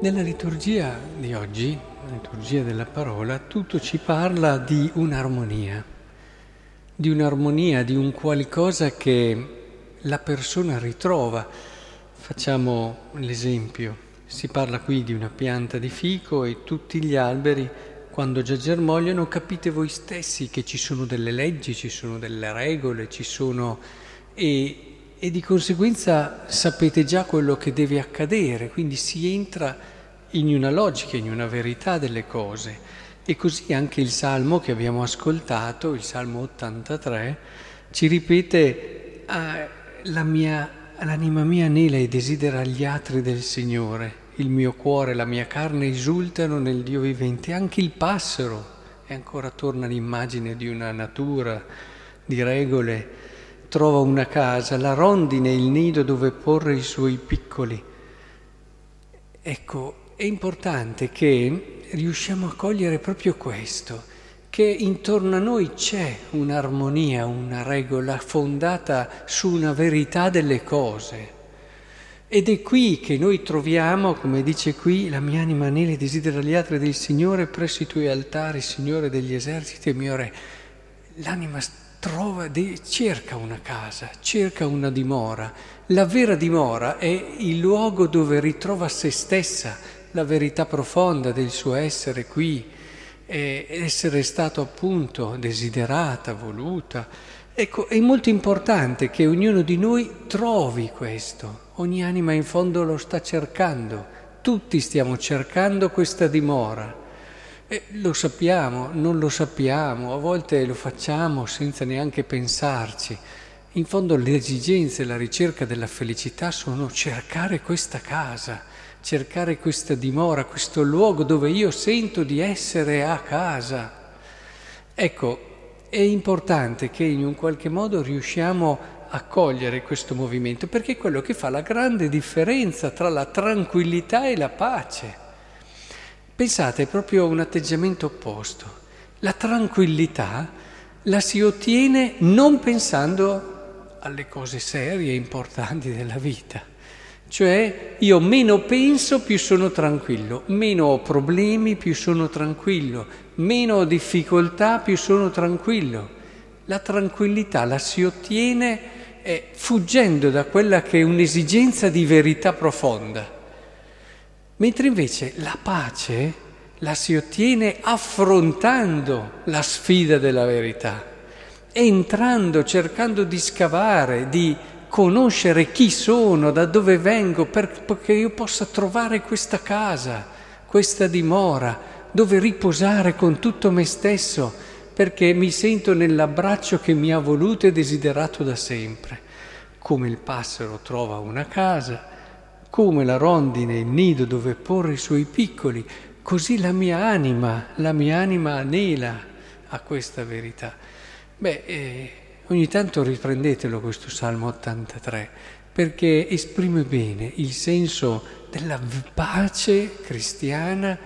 Nella liturgia di oggi, la liturgia della parola, tutto ci parla di un'armonia, di un'armonia, di un qualcosa che la persona ritrova. Facciamo l'esempio, si parla qui di una pianta di fico e tutti gli alberi, quando già germogliano, capite voi stessi che ci sono delle leggi, ci sono delle regole, ci sono... E e di conseguenza sapete già quello che deve accadere, quindi si entra in una logica, in una verità delle cose. E così anche il salmo che abbiamo ascoltato, il salmo 83, ci ripete ah, la mia, l'anima mia anela e desidera gli atri del Signore, il mio cuore, la mia carne esultano nel Dio vivente, anche il passero, e ancora torna l'immagine di una natura, di regole, trova una casa, la rondine il nido dove porre i suoi piccoli. Ecco, è importante che riusciamo a cogliere proprio questo, che intorno a noi c'è un'armonia, una regola fondata su una verità delle cose. Ed è qui che noi troviamo, come dice qui, la mia anima nele desidera gli altri del Signore presso i tuoi altari, Signore degli eserciti e mio Re. L'anima trova, cerca una casa, cerca una dimora. La vera dimora è il luogo dove ritrova se stessa, la verità profonda del suo essere qui, essere stato appunto desiderata, voluta. Ecco, è molto importante che ognuno di noi trovi questo. Ogni anima in fondo lo sta cercando, tutti stiamo cercando questa dimora. Eh, lo sappiamo, non lo sappiamo, a volte lo facciamo senza neanche pensarci. In fondo le esigenze, la ricerca della felicità sono cercare questa casa, cercare questa dimora, questo luogo dove io sento di essere a casa. Ecco, è importante che in un qualche modo riusciamo a cogliere questo movimento, perché è quello che fa la grande differenza tra la tranquillità e la pace. Pensate, è proprio un atteggiamento opposto. La tranquillità la si ottiene non pensando alle cose serie e importanti della vita. Cioè io meno penso più sono tranquillo, meno ho problemi più sono tranquillo, meno ho difficoltà più sono tranquillo. La tranquillità la si ottiene eh, fuggendo da quella che è un'esigenza di verità profonda. Mentre invece la pace la si ottiene affrontando la sfida della verità, entrando, cercando di scavare, di conoscere chi sono, da dove vengo, perché io possa trovare questa casa, questa dimora, dove riposare con tutto me stesso, perché mi sento nell'abbraccio che mi ha voluto e desiderato da sempre. Come il passero trova una casa, come la rondine il nido dove porre i suoi piccoli, così la mia anima, la mia anima anela a questa verità. Beh, eh, ogni tanto riprendetelo questo Salmo 83, perché esprime bene il senso della pace cristiana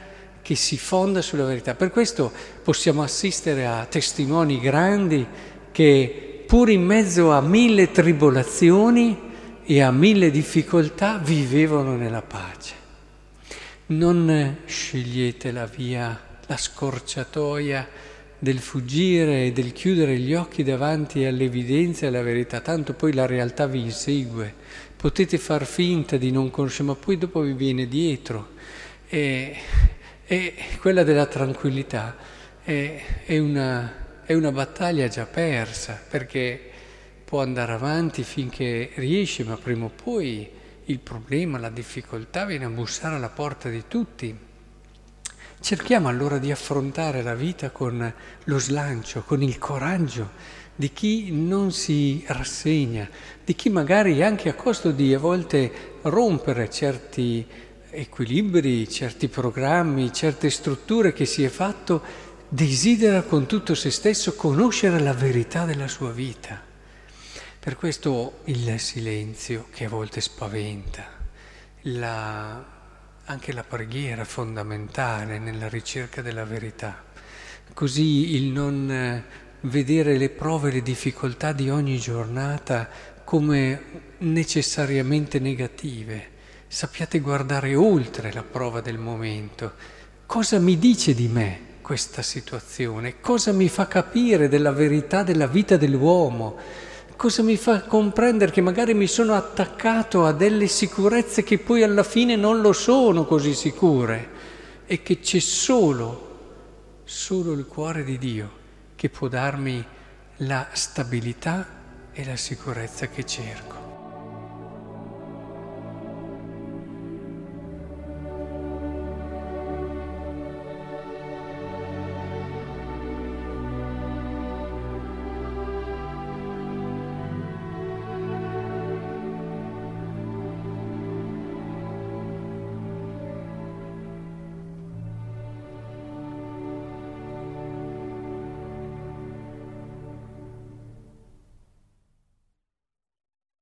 che si fonda sulla verità. Per questo possiamo assistere a testimoni grandi che pur in mezzo a mille tribolazioni, e a mille difficoltà vivevano nella pace. Non scegliete la via, la scorciatoia del fuggire e del chiudere gli occhi davanti all'evidenza e alla verità, tanto poi la realtà vi insegue. Potete far finta di non conoscere, ma poi dopo vi viene dietro. E, e quella della tranquillità è, è, una, è una battaglia già persa, perché può andare avanti finché riesce, ma prima o poi il problema, la difficoltà viene a bussare alla porta di tutti. Cerchiamo allora di affrontare la vita con lo slancio, con il coraggio di chi non si rassegna, di chi magari anche a costo di a volte rompere certi equilibri, certi programmi, certe strutture che si è fatto, desidera con tutto se stesso conoscere la verità della sua vita. Per questo il silenzio che a volte spaventa, la, anche la preghiera fondamentale nella ricerca della verità, così il non eh, vedere le prove e le difficoltà di ogni giornata come necessariamente negative, sappiate guardare oltre la prova del momento. Cosa mi dice di me questa situazione? Cosa mi fa capire della verità della vita dell'uomo? Cosa mi fa comprendere che magari mi sono attaccato a delle sicurezze che poi alla fine non lo sono così sicure e che c'è solo, solo il cuore di Dio che può darmi la stabilità e la sicurezza che cerco.